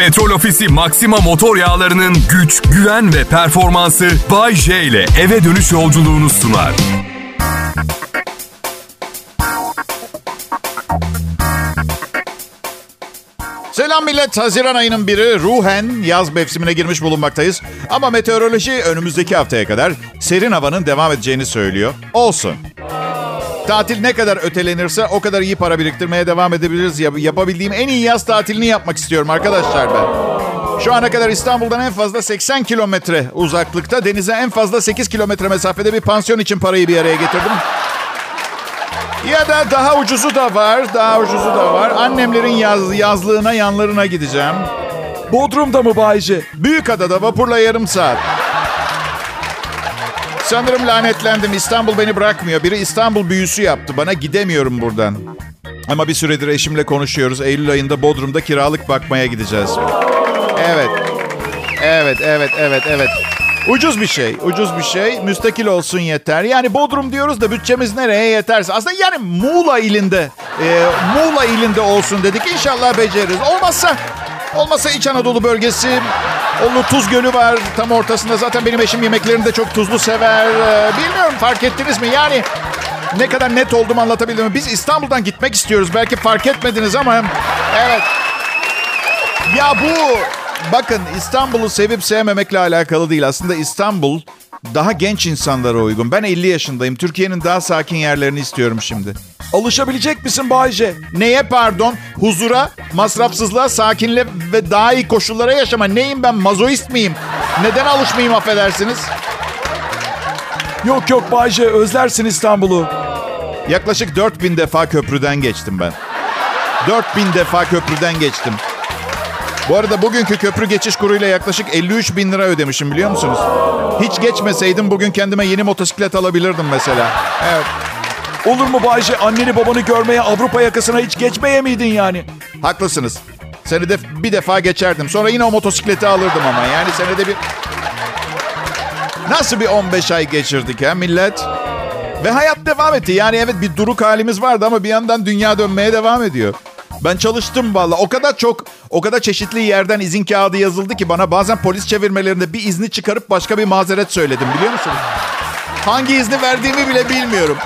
Petrol Ofisi Maxima motor yağlarının güç, güven ve performansı Bay J ile eve dönüş yolculuğunu sunar. Selam millet. Haziran ayının biri ruhen yaz mevsimine girmiş bulunmaktayız. Ama meteoroloji önümüzdeki haftaya kadar serin havanın devam edeceğini söylüyor. Olsun. Tatil ne kadar ötelenirse o kadar iyi para biriktirmeye devam edebiliriz. Yap- Yapabildiğim en iyi yaz tatilini yapmak istiyorum arkadaşlar ben. Şu ana kadar İstanbul'dan en fazla 80 kilometre uzaklıkta, denize en fazla 8 kilometre mesafede bir pansiyon için parayı bir araya getirdim. Ya da daha ucuzu da var, daha ucuzu da var. Annemlerin yaz, yazlığına, yanlarına gideceğim. Bodrum'da mı Bayce? Büyükada'da vapurla yarım saat. Sanırım lanetlendim. İstanbul beni bırakmıyor. Biri İstanbul büyüsü yaptı. Bana gidemiyorum buradan. Ama bir süredir eşimle konuşuyoruz. Eylül ayında Bodrum'da kiralık bakmaya gideceğiz. Evet. Evet, evet, evet, evet. Ucuz bir şey, ucuz bir şey. Müstakil olsun yeter. Yani Bodrum diyoruz da bütçemiz nereye yeterse. Aslında yani Muğla ilinde, e, Muğla ilinde olsun dedik. İnşallah beceririz. Olmazsa, olmazsa İç Anadolu bölgesi. Olur Tuz Gölü var tam ortasında. Zaten benim eşim yemeklerini de çok tuzlu sever. Ee, bilmiyorum fark ettiniz mi? Yani ne kadar net olduğumu anlatabildim mi? Biz İstanbul'dan gitmek istiyoruz. Belki fark etmediniz ama evet. Ya bu bakın İstanbul'u sevip sevmemekle alakalı değil. Aslında İstanbul daha genç insanlara uygun. Ben 50 yaşındayım. Türkiye'nin daha sakin yerlerini istiyorum şimdi. Alışabilecek misin Bayce? Neye pardon? Huzura, masrafsızlığa, sakinle ve daha iyi koşullara yaşama. Neyim ben? Mazoist miyim? Neden alışmayayım affedersiniz? Yok yok Bayce özlersin İstanbul'u. Yaklaşık 4000 defa köprüden geçtim ben. 4000 defa köprüden geçtim. Bu arada bugünkü köprü geçiş kuruyla yaklaşık 53 bin lira ödemişim biliyor musunuz? Hiç geçmeseydim bugün kendime yeni motosiklet alabilirdim mesela. Evet. Olur mu Bayce anneni babanı görmeye Avrupa yakasına hiç geçmeye miydin yani? Haklısınız. Senede bir defa geçerdim. Sonra yine o motosikleti alırdım ama. Yani senede bir... Nasıl bir 15 ay geçirdik ha millet? Ve hayat devam etti. Yani evet bir duruk halimiz vardı ama bir yandan dünya dönmeye devam ediyor. Ben çalıştım valla. O kadar çok, o kadar çeşitli yerden izin kağıdı yazıldı ki bana bazen polis çevirmelerinde bir izni çıkarıp başka bir mazeret söyledim biliyor musunuz? Hangi izni verdiğimi bile bilmiyorum.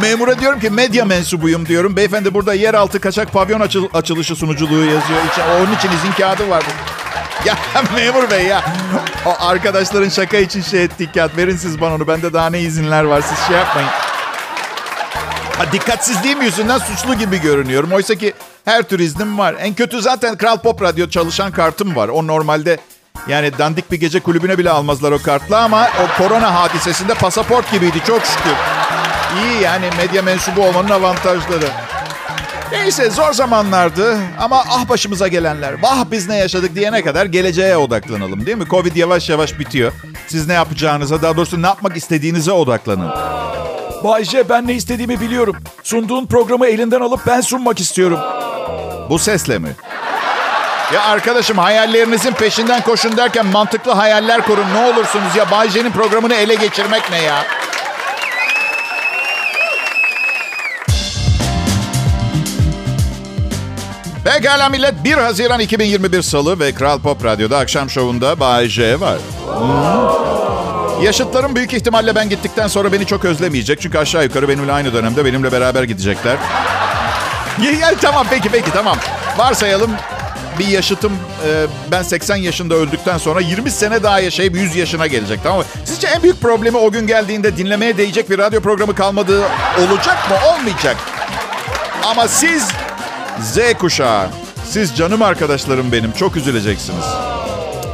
Memura diyorum ki medya mensubuyum diyorum. Beyefendi burada yeraltı kaçak pavyon açıl- açılışı sunuculuğu yazıyor. Onun için izin kağıdı var. Ya memur bey ya. O arkadaşların şaka için şey ettik kağıt. Verin siz bana onu. Bende daha ne izinler var. Siz şey yapmayın. Ha, dikkatsizliğim yüzünden suçlu gibi görünüyorum. Oysa ki her tür iznim var. En kötü zaten Kral Pop Radyo çalışan kartım var. O normalde yani dandik bir gece kulübüne bile almazlar o kartla ama o korona hadisesinde pasaport gibiydi çok şükür. İyi yani medya mensubu olmanın avantajları. Neyse zor zamanlardı ama ah başımıza gelenler, vah biz ne yaşadık diyene kadar geleceğe odaklanalım değil mi? Covid yavaş yavaş bitiyor. Siz ne yapacağınıza, daha doğrusu ne yapmak istediğinize odaklanın. Bayce ben ne istediğimi biliyorum. Sunduğun programı elinden alıp ben sunmak istiyorum. Bu sesle mi? Ya arkadaşım hayallerinizin peşinden koşun derken mantıklı hayaller kurun ne olursunuz ya. Bay J'nin programını ele geçirmek ne ya? Pekala millet 1 Haziran 2021 Salı ve Kral Pop Radyo'da akşam şovunda Bay J var. Yaşıtlarım büyük ihtimalle ben gittikten sonra beni çok özlemeyecek. Çünkü aşağı yukarı benimle aynı dönemde benimle beraber gidecekler. Ya, ya, tamam peki peki tamam. Varsayalım bir yaşıtım e, ben 80 yaşında öldükten sonra 20 sene daha yaşayıp 100 yaşına gelecek tamam mı? Sizce en büyük problemi o gün geldiğinde dinlemeye değecek bir radyo programı kalmadığı olacak mı? Olmayacak. Ama siz Z kuşağı, siz canım arkadaşlarım benim çok üzüleceksiniz.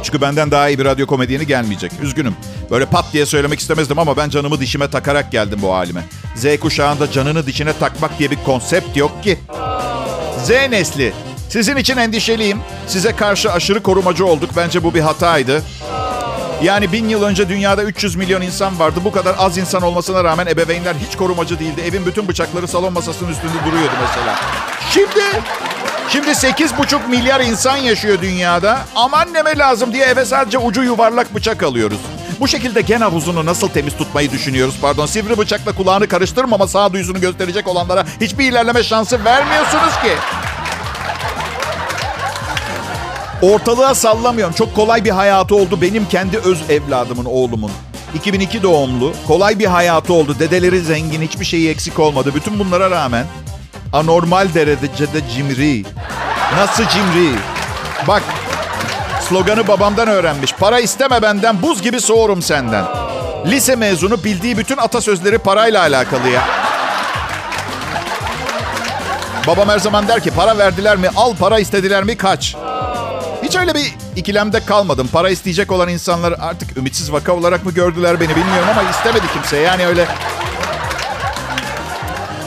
Çünkü benden daha iyi bir radyo komedyeni gelmeyecek. Üzgünüm. Böyle pat diye söylemek istemezdim ama ben canımı dişime takarak geldim bu halime. Z kuşağında canını dişine takmak diye bir konsept yok ki. Z nesli. Sizin için endişeliyim. Size karşı aşırı korumacı olduk. Bence bu bir hataydı. Yani bin yıl önce dünyada 300 milyon insan vardı. Bu kadar az insan olmasına rağmen ebeveynler hiç korumacı değildi. Evin bütün bıçakları salon masasının üstünde duruyordu mesela. Şimdi, şimdi 8,5 milyar insan yaşıyor dünyada. Aman neme lazım diye eve sadece ucu yuvarlak bıçak alıyoruz. Bu şekilde gen havuzunu nasıl temiz tutmayı düşünüyoruz? Pardon sivri bıçakla kulağını karıştırmama sağduyusunu gösterecek olanlara hiçbir ilerleme şansı vermiyorsunuz ki. Ortalığa sallamıyorum. Çok kolay bir hayatı oldu benim kendi öz evladımın, oğlumun. 2002 doğumlu. Kolay bir hayatı oldu. Dedeleri zengin, hiçbir şeyi eksik olmadı. Bütün bunlara rağmen anormal derecede cimri. Nasıl cimri? Bak sloganı babamdan öğrenmiş. Para isteme benden, buz gibi soğurum senden. Lise mezunu bildiği bütün atasözleri parayla alakalı ya. Babam her zaman der ki para verdiler mi al, para istediler mi kaç. Hiç öyle bir ikilemde kalmadım. Para isteyecek olan insanlar artık ümitsiz vaka olarak mı gördüler beni bilmiyorum ama istemedi kimse. Yani öyle...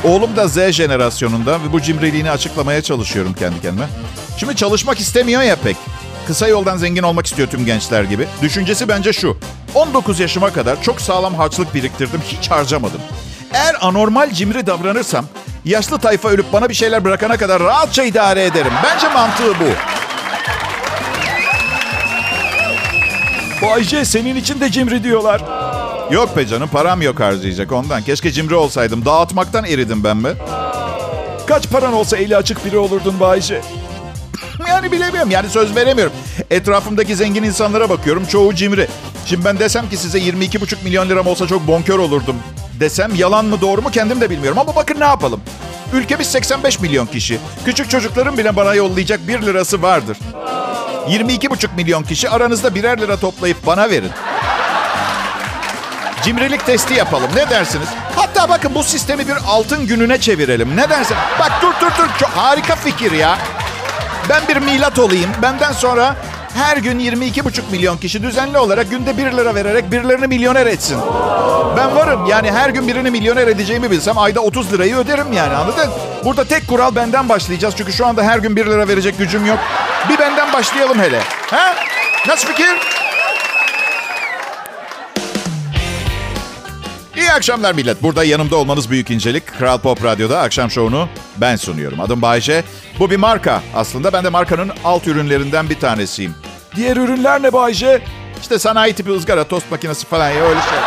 Oğlum da Z jenerasyonunda ve bu cimriliğini açıklamaya çalışıyorum kendi kendime. Şimdi çalışmak istemiyor ya pek. Kısa yoldan zengin olmak istiyor tüm gençler gibi. Düşüncesi bence şu. 19 yaşıma kadar çok sağlam harçlık biriktirdim, hiç harcamadım. Eğer anormal cimri davranırsam, yaşlı tayfa ölüp bana bir şeyler bırakana kadar rahatça idare ederim. Bence mantığı bu. Bay J senin için de cimri diyorlar. Yok be canım param yok harcayacak ondan. Keşke cimri olsaydım. Dağıtmaktan eridim ben be. Kaç paran olsa eli açık biri olurdun Bay J. Yani bilemiyorum yani söz veremiyorum. Etrafımdaki zengin insanlara bakıyorum çoğu cimri. Şimdi ben desem ki size 22,5 milyon liram olsa çok bonkör olurdum desem yalan mı doğru mu kendim de bilmiyorum. Ama bakın ne yapalım. Ülkemiz 85 milyon kişi. Küçük çocukların bile bana yollayacak 1 lirası vardır. 22,5 milyon kişi aranızda birer lira toplayıp bana verin. Cimrilik testi yapalım. Ne dersiniz? Hatta bakın bu sistemi bir altın gününe çevirelim. Ne dersin? Bak dur dur dur. Çok harika fikir ya. Ben bir milat olayım. Benden sonra her gün 22,5 milyon kişi düzenli olarak günde 1 lira vererek birilerini milyoner etsin. Ben varım. Yani her gün birini milyoner edeceğimi bilsem ayda 30 lirayı öderim yani anladın? Burada tek kural benden başlayacağız. Çünkü şu anda her gün 1 lira verecek gücüm yok. Bir benden başlayalım hele. Ha? Nasıl fikir? İyi akşamlar millet. Burada yanımda olmanız büyük incelik. Kral Pop Radyo'da akşam şovunu ben sunuyorum. Adım Bayce. Bu bir marka. Aslında ben de markanın alt ürünlerinden bir tanesiyim. Diğer ürünler ne Bay J? İşte sanayi tipi ızgara, tost makinesi falan ya öyle şey.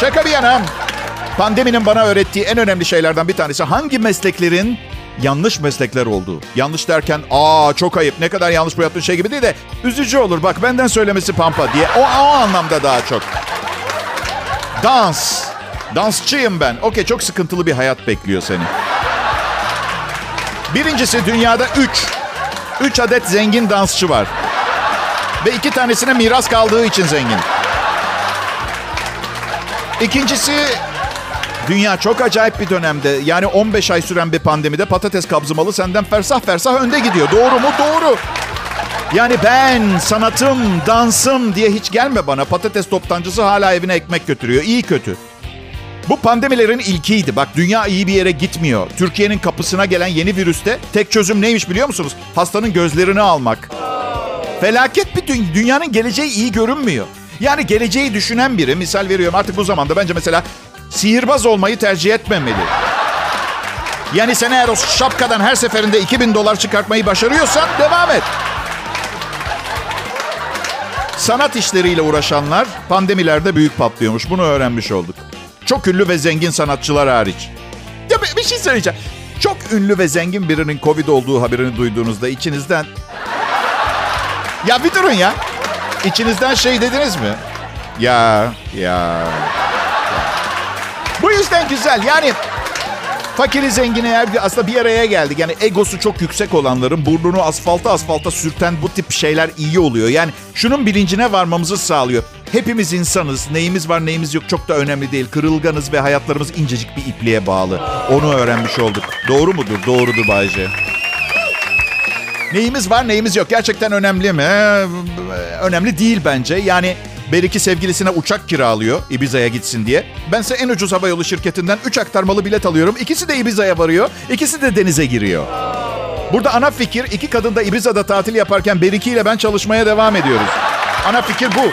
Şaka bir yana. Pandeminin bana öğrettiği en önemli şeylerden bir tanesi hangi mesleklerin yanlış meslekler olduğu. Yanlış derken aa çok ayıp ne kadar yanlış bu yaptığın şey gibi değil de üzücü olur bak benden söylemesi pampa diye. O, o anlamda daha çok. Dans. Dansçıyım ben. Okey çok sıkıntılı bir hayat bekliyor seni. Birincisi dünyada 3. 3 adet zengin dansçı var. Ve iki tanesine miras kaldığı için zengin. İkincisi dünya çok acayip bir dönemde. Yani 15 ay süren bir pandemide patates kabzımalı senden fersah fersah önde gidiyor. Doğru mu? Doğru. Yani ben sanatım, dansım diye hiç gelme bana. Patates toptancısı hala evine ekmek götürüyor. İyi kötü. Bu pandemilerin ilkiydi. Bak dünya iyi bir yere gitmiyor. Türkiye'nin kapısına gelen yeni virüste tek çözüm neymiş biliyor musunuz? Hastanın gözlerini almak. Felaket bir dü- dünyanın geleceği iyi görünmüyor. Yani geleceği düşünen biri, misal veriyorum artık bu zamanda bence mesela sihirbaz olmayı tercih etmemeli. Yani sen eğer o şapkadan her seferinde 2000 dolar çıkartmayı başarıyorsan devam et. Sanat işleriyle uğraşanlar pandemilerde büyük patlıyormuş. Bunu öğrenmiş olduk. Çok ünlü ve zengin sanatçılar hariç. Ya bir, şey söyleyeceğim. Çok ünlü ve zengin birinin Covid olduğu haberini duyduğunuzda içinizden... Ya bir durun ya. İçinizden şey dediniz mi? Ya. ya. Bu yüzden güzel. Yani fakiri zengini eğer aslında bir araya geldik. Yani egosu çok yüksek olanların burnunu asfalta asfalta sürten bu tip şeyler iyi oluyor. Yani şunun bilincine varmamızı sağlıyor. Hepimiz insanız. Neyimiz var neyimiz yok çok da önemli değil. Kırılganız ve hayatlarımız incecik bir ipliğe bağlı. Onu öğrenmiş olduk. Doğru mudur? Doğrudur Bayce. Neyimiz var neyimiz yok. Gerçekten önemli mi? Ee, önemli değil bence. Yani Beriki sevgilisine uçak kiralıyor Ibiza'ya gitsin diye. Bense en ucuz havayolu şirketinden 3 aktarmalı bilet alıyorum. İkisi de Ibiza'ya varıyor. İkisi de denize giriyor. Burada ana fikir iki kadın da Ibiza'da tatil yaparken Beriki ile ben çalışmaya devam ediyoruz. Ana fikir bu.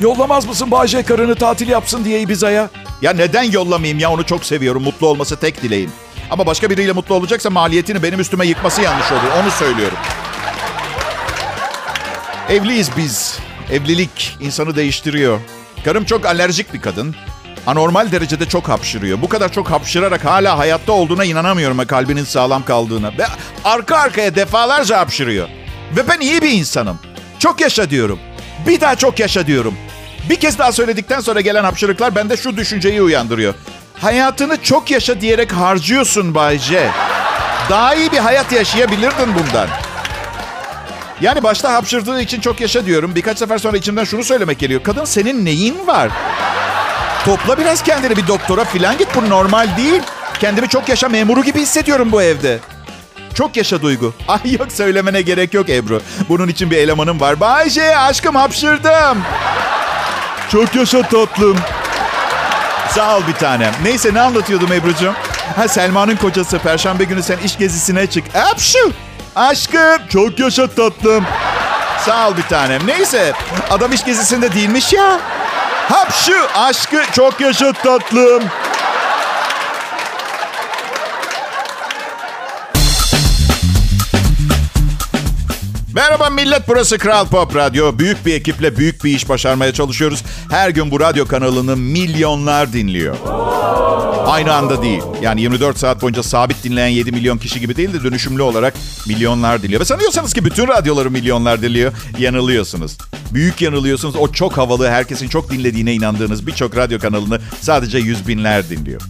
Yollamaz mısın J karını tatil yapsın diye Ibiza'ya? Ya neden yollamayayım ya onu çok seviyorum. Mutlu olması tek dileğim. Ama başka biriyle mutlu olacaksa maliyetini benim üstüme yıkması yanlış olur. Onu söylüyorum. Evliyiz biz. Evlilik insanı değiştiriyor. Karım çok alerjik bir kadın. Anormal derecede çok hapşırıyor. Bu kadar çok hapşırarak hala hayatta olduğuna inanamıyorum kalbinin sağlam kaldığına. Ve arka arkaya defalarca hapşırıyor. Ve ben iyi bir insanım. Çok yaşa diyorum. Bir daha çok yaşa diyorum. Bir kez daha söyledikten sonra gelen hapşırıklar bende şu düşünceyi uyandırıyor. Hayatını çok yaşa diyerek harcıyorsun Bay J. Daha iyi bir hayat yaşayabilirdin bundan. Yani başta hapşırdığı için çok yaşa diyorum. Birkaç sefer sonra içimden şunu söylemek geliyor. Kadın senin neyin var? Topla biraz kendini bir doktora falan git. Bu normal değil. Kendimi çok yaşa memuru gibi hissediyorum bu evde. Çok yaşa Duygu. Ay yok söylemene gerek yok Ebru. Bunun için bir elemanım var. Bayce aşkım hapşırdım. Çok yaşa tatlım. Sağ ol bir tanem. Neyse ne anlatıyordum Ebru'cum? Ha Selma'nın kocası. Perşembe günü sen iş gezisine çık. Apşu. Aşkım. Çok yaşa tatlım. Sağ ol bir tanem. Neyse. Adam iş gezisinde değilmiş ya. Hapşu. Aşkı. Çok yaşa tatlım. Merhaba millet burası Kral Pop Radyo. Büyük bir ekiple büyük bir iş başarmaya çalışıyoruz. Her gün bu radyo kanalını milyonlar dinliyor. Aynı anda değil. Yani 24 saat boyunca sabit dinleyen 7 milyon kişi gibi değil de dönüşümlü olarak milyonlar dinliyor. Ve sanıyorsanız ki bütün radyoları milyonlar dinliyor. Yanılıyorsunuz. Büyük yanılıyorsunuz. O çok havalı, herkesin çok dinlediğine inandığınız birçok radyo kanalını sadece yüz binler dinliyor.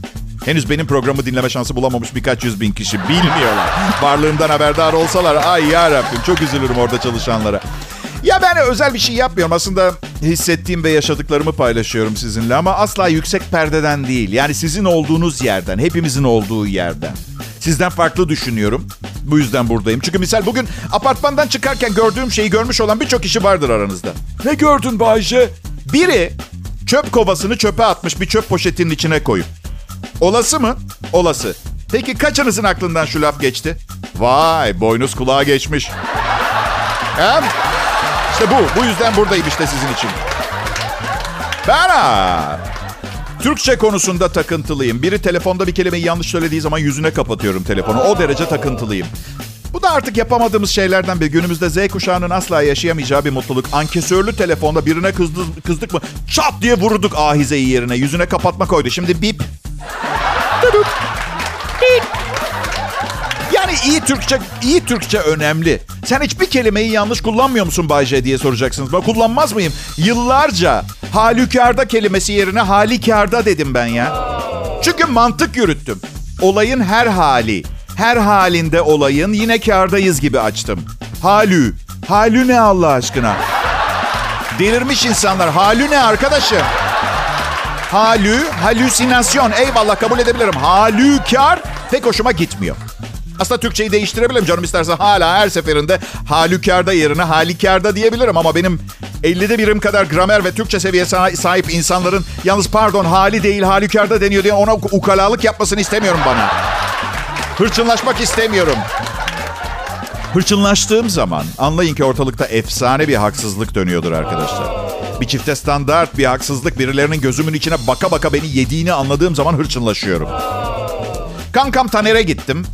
Henüz benim programı dinleme şansı bulamamış birkaç yüz bin kişi bilmiyorlar. Varlığımdan haberdar olsalar ay ya Rabbim çok üzülürüm orada çalışanlara. Ya ben özel bir şey yapmıyorum. Aslında hissettiğim ve yaşadıklarımı paylaşıyorum sizinle ama asla yüksek perdeden değil. Yani sizin olduğunuz yerden, hepimizin olduğu yerden. Sizden farklı düşünüyorum. Bu yüzden buradayım. Çünkü misal bugün apartmandan çıkarken gördüğüm şeyi görmüş olan birçok kişi vardır aranızda. Ne gördün Bayce? Biri çöp kovasını çöpe atmış bir çöp poşetinin içine koyup. Olası mı? Olası. Peki kaçınızın aklından şu laf geçti? Vay boynuz kulağa geçmiş. Hem işte bu. Bu yüzden buradayım işte sizin için. Ben ha, Türkçe konusunda takıntılıyım. Biri telefonda bir kelimeyi yanlış söylediği zaman yüzüne kapatıyorum telefonu. O derece takıntılıyım. Bu da artık yapamadığımız şeylerden bir. Günümüzde Z kuşağının asla yaşayamayacağı bir mutluluk. Ankesörlü telefonda birine kızdı, kızdık mı çat diye vurduk ahizeyi yerine. Yüzüne kapatma koydu. Şimdi bip. İyi Türkçe, iyi Türkçe önemli. Sen hiçbir kelimeyi yanlış kullanmıyor musun Bayce diye soracaksınız. Ben kullanmaz mıyım? Yıllarca halükarda kelimesi yerine halikarda dedim ben ya. Çünkü mantık yürüttüm. Olayın her hali, her halinde olayın yine kardayız gibi açtım. Halü. Halü ne Allah aşkına? Delirmiş insanlar. Halü ne arkadaşım? Halü, halüsinasyon. Eyvallah kabul edebilirim. Halükar pek hoşuma gitmiyor. Aslında Türkçeyi değiştirebilirim canım isterse hala her seferinde halükarda yerine halikarda diyebilirim ama benim 50'de birim kadar gramer ve Türkçe seviyesine sahip insanların yalnız pardon hali değil halükarda deniyor diye ona ukalalık yapmasını istemiyorum bana. Hırçınlaşmak istemiyorum. Hırçınlaştığım zaman anlayın ki ortalıkta efsane bir haksızlık dönüyordur arkadaşlar. Bir çifte standart bir haksızlık birilerinin gözümün içine baka baka beni yediğini anladığım zaman hırçınlaşıyorum. Kankam Taner'e gittim.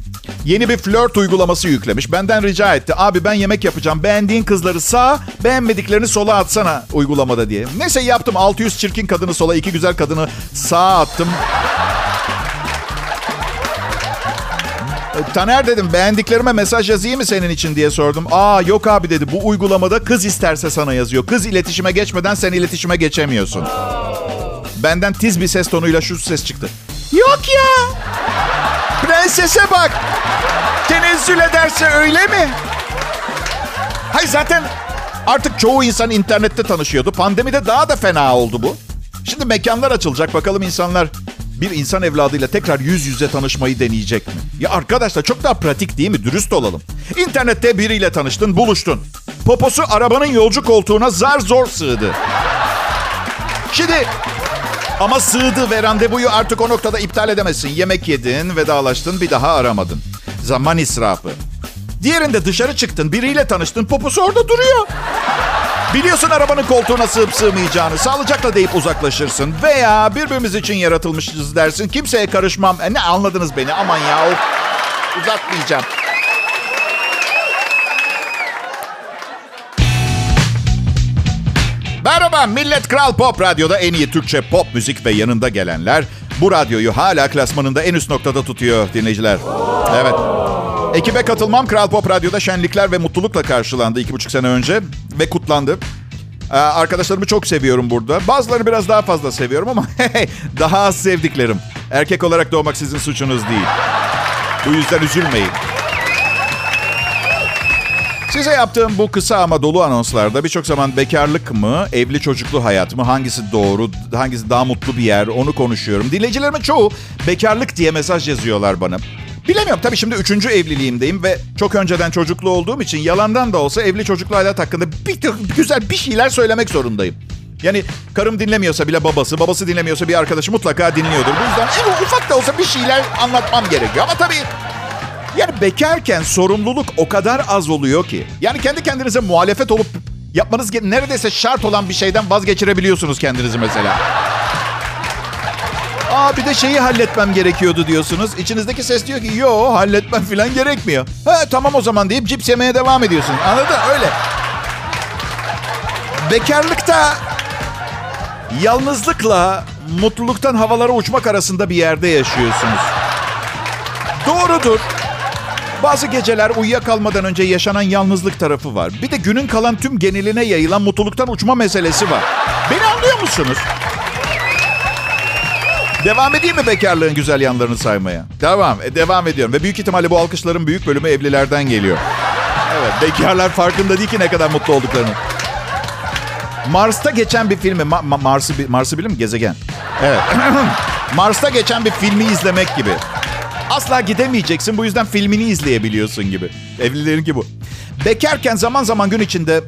Yeni bir flört uygulaması yüklemiş. Benden rica etti. Abi ben yemek yapacağım. Beğendiğin kızları sağa, beğenmediklerini sola atsana uygulamada diye. Neyse yaptım. 600 çirkin kadını sola, iki güzel kadını sağa attım. Taner dedim beğendiklerime mesaj yazayım mı senin için diye sordum. Aa yok abi dedi bu uygulamada kız isterse sana yazıyor. Kız iletişime geçmeden sen iletişime geçemiyorsun. Benden tiz bir ses tonuyla şu ses çıktı. Yok ya. Prensese bak. Tenezzül ederse öyle mi? Hayır zaten artık çoğu insan internette tanışıyordu. Pandemide daha da fena oldu bu. Şimdi mekanlar açılacak. Bakalım insanlar bir insan evladıyla tekrar yüz yüze tanışmayı deneyecek mi? Ya arkadaşlar çok daha pratik değil mi? Dürüst olalım. İnternette biriyle tanıştın, buluştun. Poposu arabanın yolcu koltuğuna zar zor sığdı. Şimdi ama sığdı ve randevuyu artık o noktada iptal edemezsin. Yemek yedin, vedalaştın, bir daha aramadın. Zaman israfı. Diğerinde dışarı çıktın, biriyle tanıştın, poposu orada duruyor. Biliyorsun arabanın koltuğuna sığıp sığmayacağını. Sağlıcakla deyip uzaklaşırsın. Veya birbirimiz için yaratılmışız dersin. Kimseye karışmam. E ne anladınız beni? Aman ya. Of. Uzatmayacağım. Merhaba millet Kral Pop Radyo'da en iyi Türkçe pop müzik ve yanında gelenler bu radyoyu hala klasmanında en üst noktada tutuyor dinleyiciler. Evet. Ekibe katılmam Kral Pop Radyo'da şenlikler ve mutlulukla karşılandı iki buçuk sene önce ve kutlandı. Ee, arkadaşlarımı çok seviyorum burada. Bazılarını biraz daha fazla seviyorum ama daha az sevdiklerim. Erkek olarak doğmak sizin suçunuz değil. Bu yüzden üzülmeyin. Size yaptığım bu kısa ama dolu anonslarda birçok zaman bekarlık mı, evli çocuklu hayat mı, hangisi doğru, hangisi daha mutlu bir yer onu konuşuyorum. Dinleyicilerimin çoğu bekarlık diye mesaj yazıyorlar bana. Bilemiyorum tabii şimdi üçüncü evliliğimdeyim ve çok önceden çocuklu olduğum için yalandan da olsa evli çocuklu hayat hakkında bir, bir güzel bir şeyler söylemek zorundayım. Yani karım dinlemiyorsa bile babası, babası dinlemiyorsa bir arkadaşı mutlaka dinliyordur. Bu yüzden evet, ufak da olsa bir şeyler anlatmam gerekiyor. Ama tabii yani bekarken sorumluluk o kadar az oluyor ki. Yani kendi kendinize muhalefet olup yapmanız neredeyse şart olan bir şeyden vazgeçirebiliyorsunuz kendinizi mesela. Aa bir de şeyi halletmem gerekiyordu diyorsunuz. İçinizdeki ses diyor ki yo halletmem falan gerekmiyor. He tamam o zaman deyip cips yemeye devam ediyorsun. Anladın? Öyle. Bekarlıkta yalnızlıkla mutluluktan havalara uçmak arasında bir yerde yaşıyorsunuz. Doğrudur. Bazı geceler uyuyakalmadan önce yaşanan yalnızlık tarafı var. Bir de günün kalan tüm geneline yayılan mutluluktan uçma meselesi var. Beni anlıyor musunuz? Devam edeyim mi bekarlığın güzel yanlarını saymaya? Devam, e, devam ediyorum. Ve büyük ihtimalle bu alkışların büyük bölümü evlilerden geliyor. Evet, bekarlar farkında değil ki ne kadar mutlu olduklarını. Mars'ta geçen bir filmi, Ma- Ma- Mars'ı Mars'ı bilir mi? Gezegen. Evet. Mars'ta geçen bir filmi izlemek gibi. Asla gidemeyeceksin. Bu yüzden filmini izleyebiliyorsun gibi. Evlilerinki bu. Bekarken zaman zaman gün içinde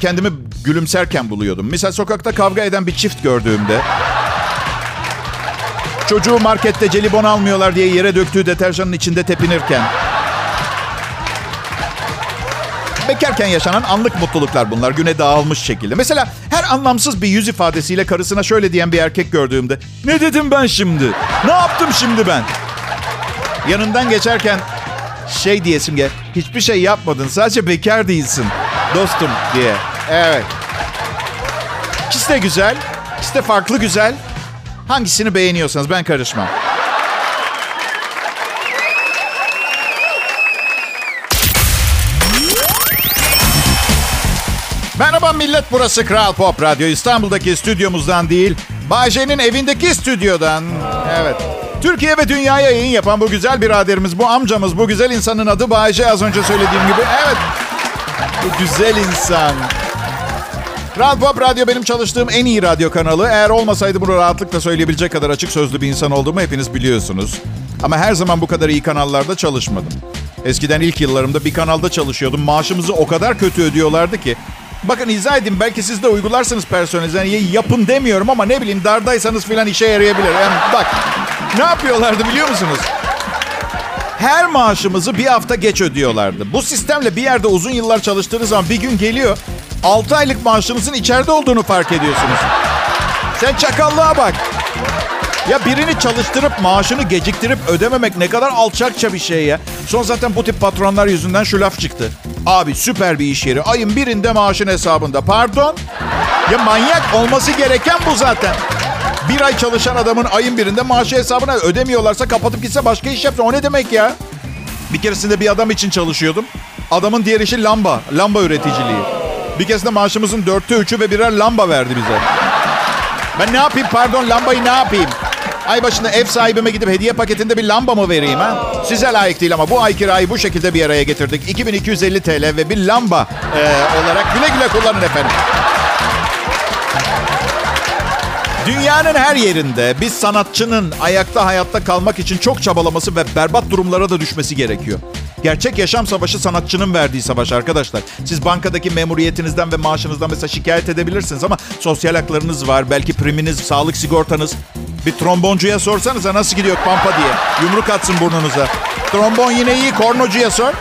kendimi gülümserken buluyordum. Mesela sokakta kavga eden bir çift gördüğümde... Çocuğu markette celibon almıyorlar diye yere döktüğü deterjanın içinde tepinirken... Bekarken yaşanan anlık mutluluklar bunlar. Güne dağılmış şekilde. Mesela her anlamsız bir yüz ifadesiyle karısına şöyle diyen bir erkek gördüğümde... Ne dedim ben şimdi? Ne yaptım şimdi ben? Yanından geçerken şey diyesim gel. Hiçbir şey yapmadın. Sadece bekar değilsin. Dostum diye. Evet. İkisi de güzel. İkisi de farklı güzel. Hangisini beğeniyorsanız ben karışmam. Merhaba millet burası Kral Pop Radyo. İstanbul'daki stüdyomuzdan değil, Bayce'nin evindeki stüdyodan. Evet. Türkiye ve dünyaya yayın yapan bu güzel biraderimiz, bu amcamız, bu güzel insanın adı Bayce az önce söylediğim gibi. Evet, bu güzel insan. Kral Pop Radyo benim çalıştığım en iyi radyo kanalı. Eğer olmasaydı bunu rahatlıkla söyleyebilecek kadar açık sözlü bir insan olduğumu hepiniz biliyorsunuz. Ama her zaman bu kadar iyi kanallarda çalışmadım. Eskiden ilk yıllarımda bir kanalda çalışıyordum. Maaşımızı o kadar kötü ödüyorlardı ki. Bakın izah edeyim belki siz de uygularsınız personelize. Yani yapın demiyorum ama ne bileyim dardaysanız filan işe yarayabilir. Yani bak ne yapıyorlardı biliyor musunuz? Her maaşımızı bir hafta geç ödüyorlardı. Bu sistemle bir yerde uzun yıllar çalıştığınız zaman bir gün geliyor 6 aylık maaşınızın içeride olduğunu fark ediyorsunuz. Sen çakallığa bak. Ya birini çalıştırıp maaşını geciktirip ödememek ne kadar alçakça bir şey ya. Son zaten bu tip patronlar yüzünden şu laf çıktı. Abi süper bir iş yeri. Ayın birinde maaşın hesabında. Pardon? Ya manyak olması gereken bu zaten. Bir ay çalışan adamın ayın birinde maaşı hesabına ödemiyorlarsa kapatıp gitse başka iş yapsa o ne demek ya? Bir keresinde bir adam için çalışıyordum. Adamın diğer işi lamba. Lamba üreticiliği. Bir keresinde maaşımızın dörtte üçü ve birer lamba verdi bize. Ben ne yapayım pardon lambayı ne yapayım? Ay başında ev sahibime gidip hediye paketinde bir lamba mı vereyim ha? Size layık değil ama bu ay kirayı bu şekilde bir araya getirdik. 2250 TL ve bir lamba e, olarak güle güle kullanın efendim. Dünyanın her yerinde bir sanatçının ayakta hayatta kalmak için çok çabalaması ve berbat durumlara da düşmesi gerekiyor. Gerçek yaşam savaşı sanatçının verdiği savaş arkadaşlar. Siz bankadaki memuriyetinizden ve maaşınızdan mesela şikayet edebilirsiniz ama sosyal haklarınız var. Belki priminiz, sağlık sigortanız. Bir tromboncuya sorsanıza nasıl gidiyor pampa diye. Yumruk atsın burnunuza. Trombon yine iyi, kornocuya sor.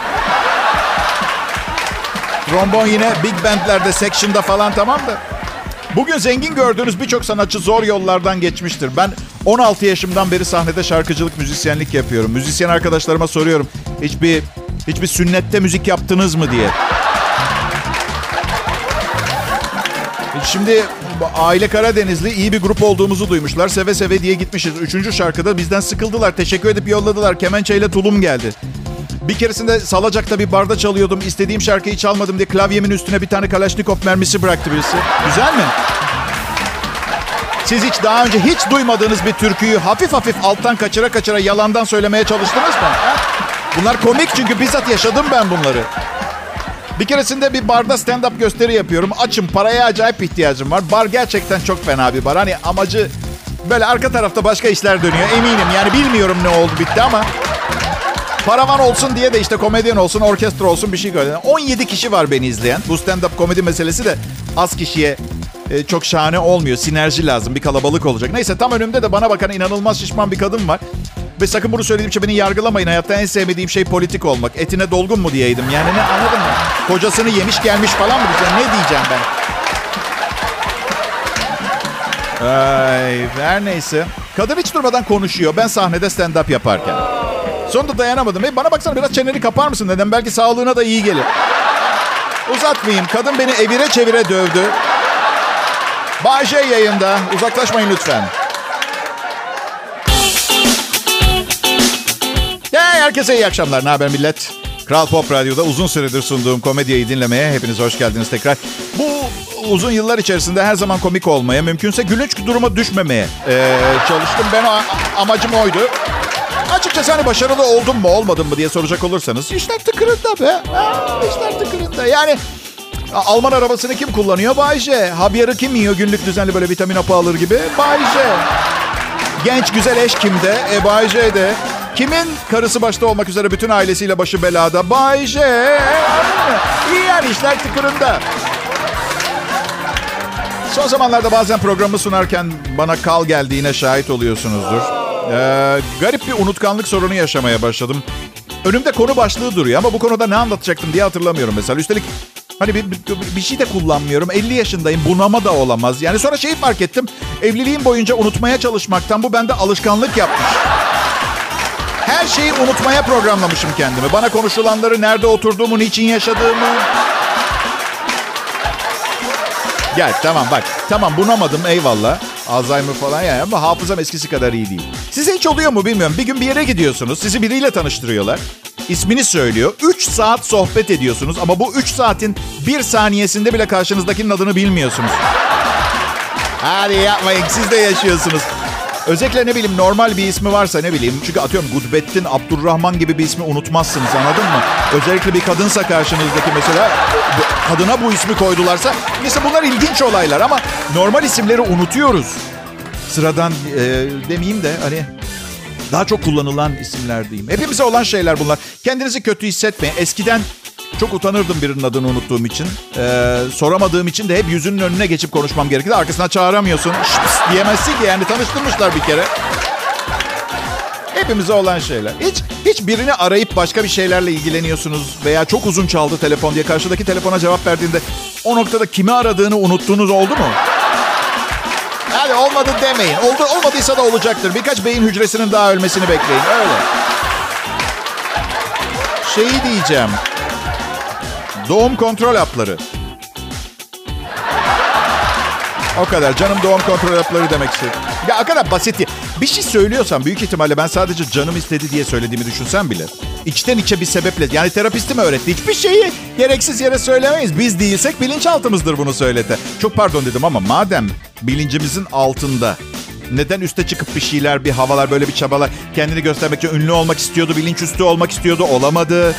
Trombon yine big bandlerde, section'da falan tamam da. Bugün zengin gördüğünüz birçok sanatçı zor yollardan geçmiştir. Ben 16 yaşımdan beri sahnede şarkıcılık, müzisyenlik yapıyorum. Müzisyen arkadaşlarıma soruyorum. Hiçbir hiçbir sünnette müzik yaptınız mı diye. Şimdi aile Karadenizli iyi bir grup olduğumuzu duymuşlar. Seve seve diye gitmişiz. Üçüncü şarkıda bizden sıkıldılar. Teşekkür edip yolladılar. Kemençeyle tulum geldi. Bir keresinde Salacak'ta bir barda çalıyordum. İstediğim şarkıyı çalmadım diye klavyemin üstüne bir tane Kalaşnikov mermisi bıraktı birisi. Güzel mi? Siz hiç daha önce hiç duymadığınız bir türküyü hafif hafif alttan kaçıra kaçıra yalandan söylemeye çalıştınız mı? Bunlar komik çünkü bizzat yaşadım ben bunları. Bir keresinde bir barda stand-up gösteri yapıyorum. Açım, paraya acayip ihtiyacım var. Bar gerçekten çok fena bir bar. Hani amacı böyle arka tarafta başka işler dönüyor. Eminim yani bilmiyorum ne oldu bitti ama Paravan olsun diye de işte komedyen olsun, orkestra olsun bir şey gördüm. 17 kişi var beni izleyen. Bu stand-up komedi meselesi de az kişiye e, çok şahane olmuyor. Sinerji lazım. Bir kalabalık olacak. Neyse tam önümde de bana bakan inanılmaz şişman bir kadın var. Ve sakın bunu söylediğim şey beni yargılamayın. Hayatta en sevmediğim şey politik olmak. Etine dolgun mu diyeydim. Yani ne anladın mı? Kocasını yemiş gelmiş falan mı diyeceğim? Ne diyeceğim ben? Ay, her neyse. Kadın hiç durmadan konuşuyor. Ben sahnede stand-up yaparken. Sonunda dayanamadım. Hey, bana baksana biraz çeneni kapar mısın dedim. Belki sağlığına da iyi gelir. Uzatmayayım. Kadın beni evire çevire dövdü. Bağcay yayında. Uzaklaşmayın lütfen. Hey, herkese iyi akşamlar. Ne haber millet? Kral Pop Radyo'da uzun süredir sunduğum komediyi dinlemeye hepiniz hoş geldiniz tekrar. Bu uzun yıllar içerisinde her zaman komik olmaya, mümkünse gülünç duruma düşmemeye ee, çalıştım. Ben o amacım oydu. Açıkçası hani başarılı oldum mu olmadım mı diye soracak olursanız işler tıkırında be. Ha, işler tıkırında. Yani Alman arabasını kim kullanıyor? Bay J. Havyarı kim yiyor günlük düzenli böyle vitamin hapı alır gibi? Bay J. Genç güzel eş kimde? E Bay J'de. Kimin karısı başta olmak üzere bütün ailesiyle başı belada? Bay J. İyi yani işler tıkırında. Son zamanlarda bazen programı sunarken bana kal geldiğine şahit oluyorsunuzdur. Ee, garip bir unutkanlık sorunu yaşamaya başladım. Önümde konu başlığı duruyor ama bu konuda ne anlatacaktım diye hatırlamıyorum mesela. Üstelik hani bir, bir, bir şey de kullanmıyorum. 50 yaşındayım bunama da olamaz. Yani sonra şeyi fark ettim. Evliliğim boyunca unutmaya çalışmaktan bu bende alışkanlık yapmış. Her şeyi unutmaya programlamışım kendimi. Bana konuşulanları, nerede oturduğumu, niçin yaşadığımı. Gel tamam bak. Tamam bunamadım eyvallah. Alzheimer falan yani ama hafızam eskisi kadar iyi değil. Size hiç oluyor mu bilmiyorum. Bir gün bir yere gidiyorsunuz. Sizi biriyle tanıştırıyorlar. İsmini söylüyor. 3 saat sohbet ediyorsunuz ama bu 3 saatin bir saniyesinde bile karşınızdakinin adını bilmiyorsunuz. Hadi yapmayın siz de yaşıyorsunuz. Özellikle ne bileyim normal bir ismi varsa ne bileyim. Çünkü atıyorum Gudbettin, Abdurrahman gibi bir ismi unutmazsınız anladın mı? Özellikle bir kadınsa karşınızdaki mesela kadına bu ismi koydularsa. Mesela bunlar ilginç olaylar ama normal isimleri unutuyoruz. Sıradan e, demeyeyim de hani daha çok kullanılan isimler diyeyim. Hepimize olan şeyler bunlar. Kendinizi kötü hissetmeyin. Eskiden çok utanırdım birinin adını unuttuğum için. Ee, soramadığım için de hep yüzünün önüne geçip konuşmam gerekirdi. Arkasına çağıramıyorsun. Şşş diyemezsin ki yani tanıştırmışlar bir kere. Hepimize olan şeyler. Hiç hiç birini arayıp başka bir şeylerle ilgileniyorsunuz veya çok uzun çaldı telefon diye karşıdaki telefona cevap verdiğinde o noktada kimi aradığını unuttuğunuz oldu mu? Hadi olmadı demeyin. Oldu, olmadıysa da olacaktır. Birkaç beyin hücresinin daha ölmesini bekleyin. Öyle. Şeyi diyeceğim. Doğum kontrol hapları. O kadar. Canım doğum kontrol hapları demek istedim. Ya o kadar basit. Bir şey söylüyorsam büyük ihtimalle ben sadece canım istedi diye söylediğimi düşünsem bile. içten içe bir sebeple yani terapistim öğretti. Hiçbir şeyi gereksiz yere söylemeyiz. Biz değilsek bilinçaltımızdır bunu söylete. Çok pardon dedim ama madem bilincimizin altında neden üste çıkıp bir şeyler, bir havalar, böyle bir çabalar kendini göstermek için ünlü olmak istiyordu, bilinç üstü olmak istiyordu, olamadı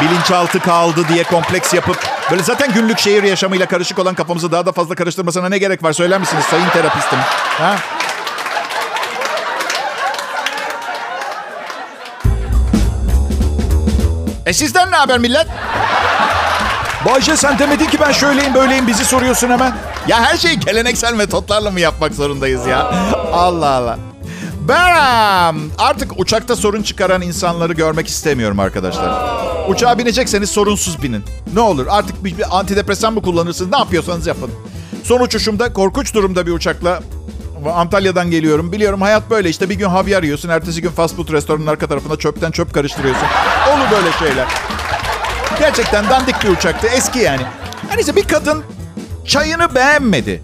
bilinçaltı kaldı diye kompleks yapıp böyle zaten günlük şehir yaşamıyla karışık olan kafamızı daha da fazla karıştırmasına ne gerek var söyler misiniz sayın terapistim? Ha? E sizden ne haber millet? Bayce sen demedin ki ben şöyleyim böyleyim bizi soruyorsun hemen. Ya her şeyi geleneksel metotlarla mı yapmak zorundayız ya? Allah Allah. Ben artık uçakta sorun çıkaran insanları görmek istemiyorum arkadaşlar. Uçağa binecekseniz sorunsuz binin. Ne olur artık bir, bir antidepresan mı kullanırsınız ne yapıyorsanız yapın. Son uçuşumda korkunç durumda bir uçakla Antalya'dan geliyorum. Biliyorum hayat böyle işte bir gün havyar yiyorsun. Ertesi gün fast food restoranın arka tarafında çöpten çöp karıştırıyorsun. Olur böyle şeyler. Gerçekten dandik bir uçaktı. Eski yani. Her neyse bir kadın çayını beğenmedi.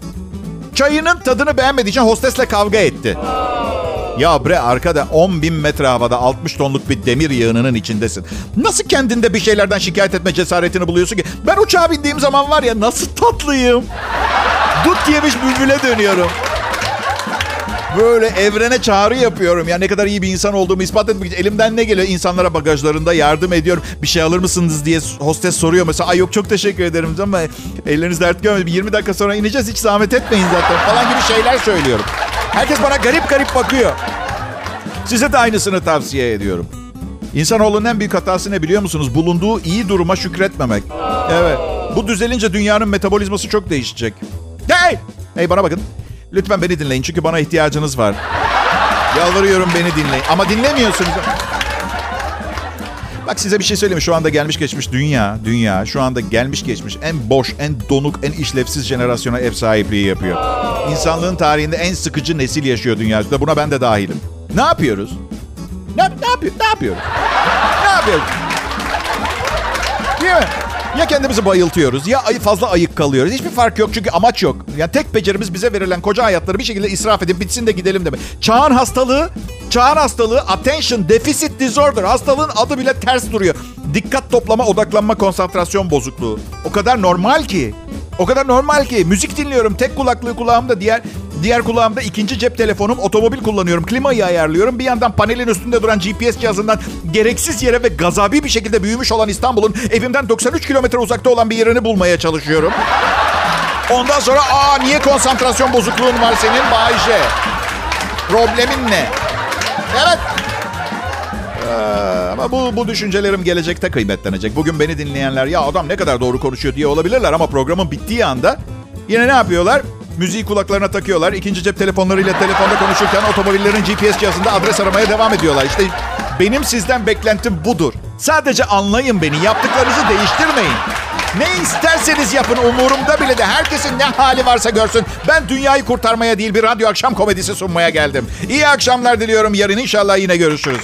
Çayının tadını beğenmediği için hostesle kavga etti. Ya bre arkada 10 bin metre havada 60 tonluk bir demir yığınının içindesin. Nasıl kendinde bir şeylerden şikayet etme cesaretini buluyorsun ki? Ben uçağa bindiğim zaman var ya nasıl tatlıyım. Dut yemiş bülbüle dönüyorum. Böyle evrene çağrı yapıyorum. Ya ne kadar iyi bir insan olduğumu ispat etmek için elimden ne geliyor? İnsanlara bagajlarında yardım ediyorum. Bir şey alır mısınız diye hostes soruyor mesela. Ay yok çok teşekkür ederim ama elleriniz dert görmedi. 20 dakika sonra ineceğiz hiç zahmet etmeyin zaten falan gibi şeyler söylüyorum. Herkes bana garip garip bakıyor. Size de aynısını tavsiye ediyorum. İnsanoğlunun en büyük hatası ne biliyor musunuz? Bulunduğu iyi duruma şükretmemek. Evet. Bu düzelince dünyanın metabolizması çok değişecek. Hey! Hey bana bakın. Lütfen beni dinleyin çünkü bana ihtiyacınız var. Yalvarıyorum beni dinleyin. Ama dinlemiyorsunuz. Bak size bir şey söyleyeyim. Şu anda gelmiş geçmiş dünya, dünya şu anda gelmiş geçmiş en boş, en donuk, en işlevsiz jenerasyona ev sahipliği yapıyor. İnsanlığın tarihinde en sıkıcı nesil yaşıyor dünya üstünde. Buna ben de dahilim. Ne yapıyoruz? Ne, ne, yapıyor, ne yapıyoruz? Ne yapıyoruz? Değil mi? Ya kendimizi bayıltıyoruz ya fazla ayık kalıyoruz. Hiçbir fark yok çünkü amaç yok. Yani tek becerimiz bize verilen koca hayatları bir şekilde israf edip bitsin de gidelim demek. Çağın hastalığı, çağın hastalığı attention deficit disorder. Hastalığın adı bile ters duruyor. Dikkat toplama, odaklanma, konsantrasyon bozukluğu. O kadar normal ki. O kadar normal ki. Müzik dinliyorum. Tek kulaklığı kulağımda, diğer Diğer kulağımda ikinci cep telefonum, otomobil kullanıyorum, klimayı ayarlıyorum. Bir yandan panelin üstünde duran GPS cihazından gereksiz yere ve gazabi bir şekilde büyümüş olan İstanbul'un evimden 93 kilometre uzakta olan bir yerini bulmaya çalışıyorum. Ondan sonra aa niye konsantrasyon bozukluğun var senin Bayce? Problemin ne? Evet. Ee, ama bu, bu düşüncelerim gelecekte kıymetlenecek. Bugün beni dinleyenler ya adam ne kadar doğru konuşuyor diye olabilirler ama programın bittiği anda yine ne yapıyorlar? Müziği kulaklarına takıyorlar. İkinci cep telefonlarıyla telefonda konuşurken otomobillerin GPS cihazında adres aramaya devam ediyorlar. İşte benim sizden beklentim budur. Sadece anlayın beni. Yaptıklarınızı değiştirmeyin. Ne isterseniz yapın umurumda bile de herkesin ne hali varsa görsün. Ben dünyayı kurtarmaya değil bir radyo akşam komedisi sunmaya geldim. İyi akşamlar diliyorum. Yarın inşallah yine görüşürüz.